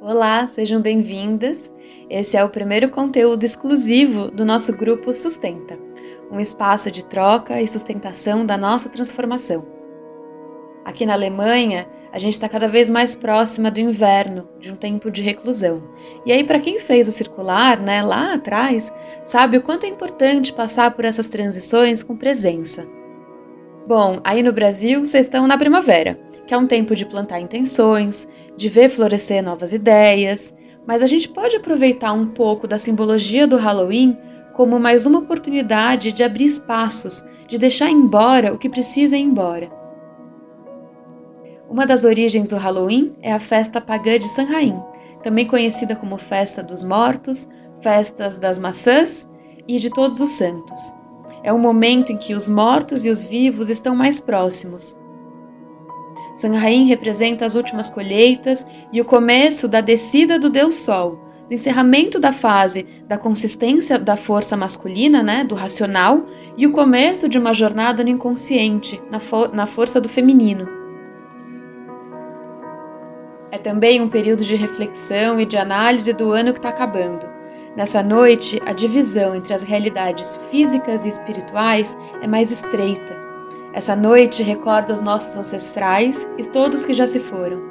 Olá, sejam bem-vindas. Esse é o primeiro conteúdo exclusivo do nosso grupo Sustenta, um espaço de troca e sustentação da nossa transformação. Aqui na Alemanha, a gente está cada vez mais próxima do inverno, de um tempo de reclusão. E aí, para quem fez o circular, né, lá atrás, sabe o quanto é importante passar por essas transições com presença. Bom, aí no Brasil vocês estão na primavera, que é um tempo de plantar intenções, de ver florescer novas ideias, mas a gente pode aproveitar um pouco da simbologia do Halloween como mais uma oportunidade de abrir espaços, de deixar embora o que precisa ir embora. Uma das origens do Halloween é a festa pagã de Samhain, também conhecida como Festa dos Mortos, Festas das Maçãs e de Todos os Santos. É um momento em que os mortos e os vivos estão mais próximos. Sanhain representa as últimas colheitas e o começo da descida do Deus Sol, do encerramento da fase da consistência da força masculina, né, do racional, e o começo de uma jornada no inconsciente, na, na força do feminino. É também um período de reflexão e de análise do ano que está acabando. Nessa noite, a divisão entre as realidades físicas e espirituais é mais estreita. Essa noite recorda os nossos ancestrais e todos que já se foram.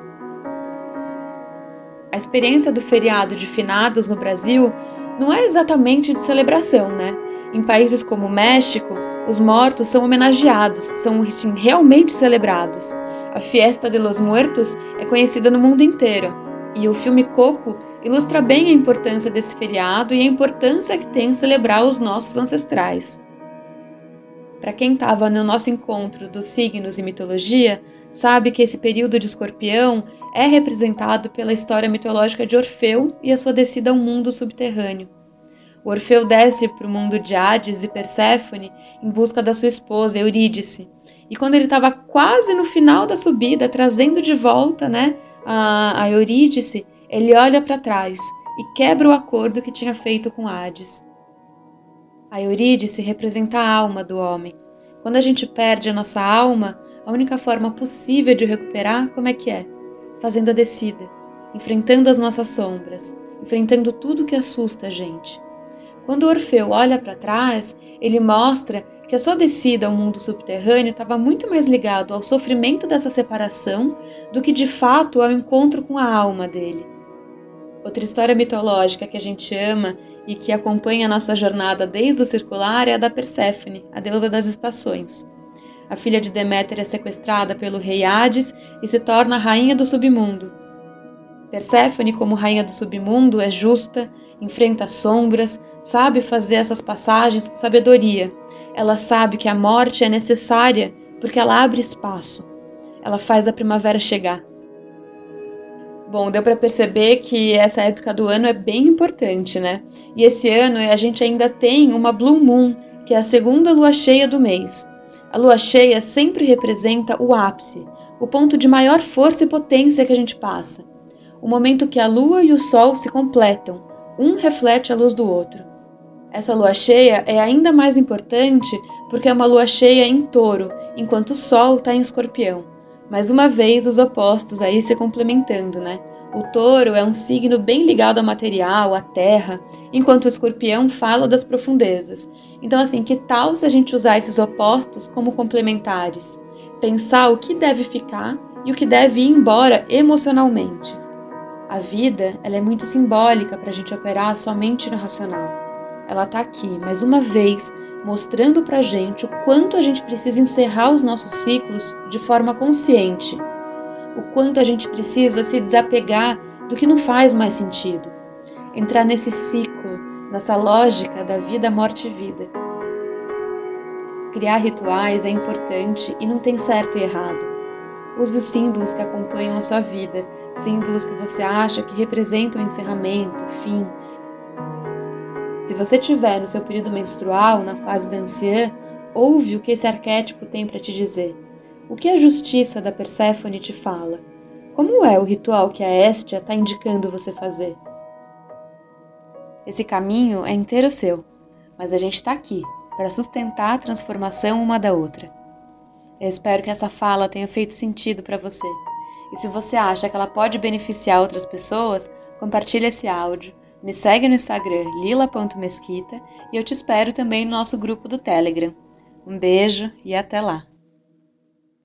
A experiência do feriado de finados no Brasil não é exatamente de celebração, né? Em países como o México, os mortos são homenageados, são realmente celebrados. A Fiesta de los Muertos é conhecida no mundo inteiro. E o filme Coco ilustra bem a importância desse feriado e a importância que tem celebrar os nossos ancestrais. Para quem estava no nosso encontro dos signos e mitologia, sabe que esse período de escorpião é representado pela história mitológica de Orfeu e a sua descida ao mundo subterrâneo. O Orfeu desce para o mundo de Hades e Perséfone em busca da sua esposa Eurídice. E quando ele estava quase no final da subida, trazendo de volta né, a, a Eurídice, ele olha para trás e quebra o acordo que tinha feito com Hades. A Eurídice representa a alma do homem. Quando a gente perde a nossa alma, a única forma possível de recuperar, como é que é? Fazendo a descida, enfrentando as nossas sombras, enfrentando tudo que assusta a gente. Quando Orfeu olha para trás, ele mostra que a sua descida ao mundo subterrâneo estava muito mais ligado ao sofrimento dessa separação do que de fato ao encontro com a alma dele. Outra história mitológica que a gente ama e que acompanha a nossa jornada desde o circular é a da Perséfone, a deusa das estações. A filha de Deméter é sequestrada pelo rei Hades e se torna a rainha do submundo. Perséfone, como rainha do submundo, é justa, enfrenta sombras, sabe fazer essas passagens com sabedoria. Ela sabe que a morte é necessária porque ela abre espaço. Ela faz a primavera chegar. Bom, deu para perceber que essa época do ano é bem importante, né? E esse ano a gente ainda tem uma Blue Moon, que é a segunda lua cheia do mês. A lua cheia sempre representa o ápice, o ponto de maior força e potência que a gente passa. O momento que a lua e o sol se completam, um reflete a luz do outro. Essa lua cheia é ainda mais importante porque é uma lua cheia em touro, enquanto o sol está em escorpião. Mais uma vez, os opostos aí se complementando, né? O touro é um signo bem ligado ao material, à terra, enquanto o escorpião fala das profundezas. Então, assim, que tal se a gente usar esses opostos como complementares? Pensar o que deve ficar e o que deve ir embora emocionalmente. A vida ela é muito simbólica para a gente operar somente no racional ela está aqui mais uma vez mostrando para a gente o quanto a gente precisa encerrar os nossos ciclos de forma consciente, o quanto a gente precisa se desapegar do que não faz mais sentido, entrar nesse ciclo, nessa lógica da vida, morte e vida. Criar rituais é importante e não tem certo e errado. Use os símbolos que acompanham a sua vida, símbolos que você acha que representam encerramento, fim, se você tiver no seu período menstrual, na fase da anciã, ouve o que esse arquétipo tem para te dizer. O que a justiça da Perséfone te fala? Como é o ritual que a Estia está indicando você fazer? Esse caminho é inteiro seu, mas a gente está aqui para sustentar a transformação uma da outra. Eu espero que essa fala tenha feito sentido para você E se você acha que ela pode beneficiar outras pessoas, compartilhe esse áudio. Me segue no Instagram lila.mesquita e eu te espero também no nosso grupo do Telegram. Um beijo e até lá!